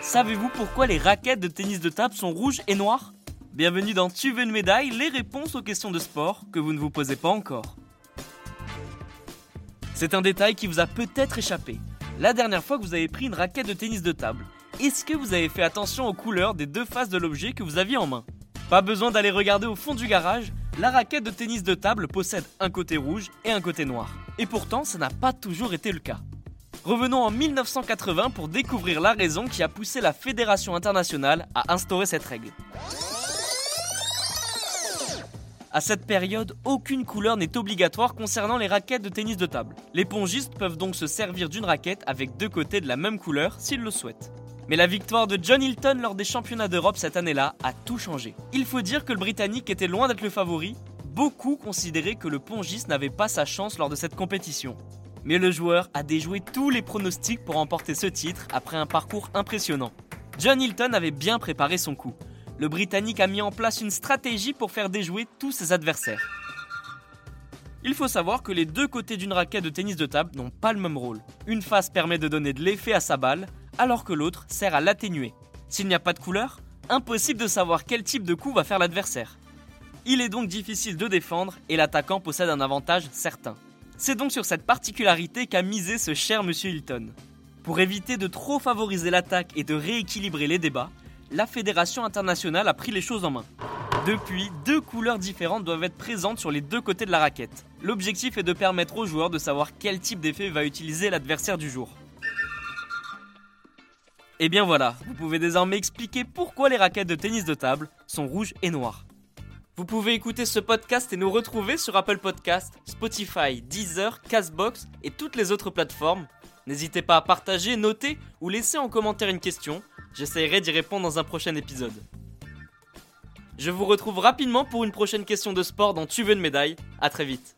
Savez-vous pourquoi les raquettes de tennis de table sont rouges et noires Bienvenue dans Tu veux une médaille, les réponses aux questions de sport que vous ne vous posez pas encore. C'est un détail qui vous a peut-être échappé. La dernière fois que vous avez pris une raquette de tennis de table, est-ce que vous avez fait attention aux couleurs des deux faces de l'objet que vous aviez en main Pas besoin d'aller regarder au fond du garage, la raquette de tennis de table possède un côté rouge et un côté noir. Et pourtant, ça n'a pas toujours été le cas. Revenons en 1980 pour découvrir la raison qui a poussé la Fédération internationale à instaurer cette règle. À cette période, aucune couleur n'est obligatoire concernant les raquettes de tennis de table. Les pongistes peuvent donc se servir d'une raquette avec deux côtés de la même couleur s'ils le souhaitent. Mais la victoire de John Hilton lors des championnats d'Europe cette année-là a tout changé. Il faut dire que le Britannique était loin d'être le favori. Beaucoup considéraient que le pongiste n'avait pas sa chance lors de cette compétition. Mais le joueur a déjoué tous les pronostics pour remporter ce titre après un parcours impressionnant. John Hilton avait bien préparé son coup le Britannique a mis en place une stratégie pour faire déjouer tous ses adversaires. Il faut savoir que les deux côtés d'une raquette de tennis de table n'ont pas le même rôle. Une face permet de donner de l'effet à sa balle, alors que l'autre sert à l'atténuer. S'il n'y a pas de couleur, impossible de savoir quel type de coup va faire l'adversaire. Il est donc difficile de défendre et l'attaquant possède un avantage certain. C'est donc sur cette particularité qu'a misé ce cher monsieur Hilton. Pour éviter de trop favoriser l'attaque et de rééquilibrer les débats, la Fédération internationale a pris les choses en main. Depuis, deux couleurs différentes doivent être présentes sur les deux côtés de la raquette. L'objectif est de permettre aux joueurs de savoir quel type d'effet va utiliser l'adversaire du jour. Et bien voilà, vous pouvez désormais expliquer pourquoi les raquettes de tennis de table sont rouges et noires. Vous pouvez écouter ce podcast et nous retrouver sur Apple Podcast, Spotify, Deezer, Castbox et toutes les autres plateformes. N'hésitez pas à partager, noter ou laisser en commentaire une question J'essaierai d'y répondre dans un prochain épisode. Je vous retrouve rapidement pour une prochaine question de sport dans Tu veux une médaille. À très vite.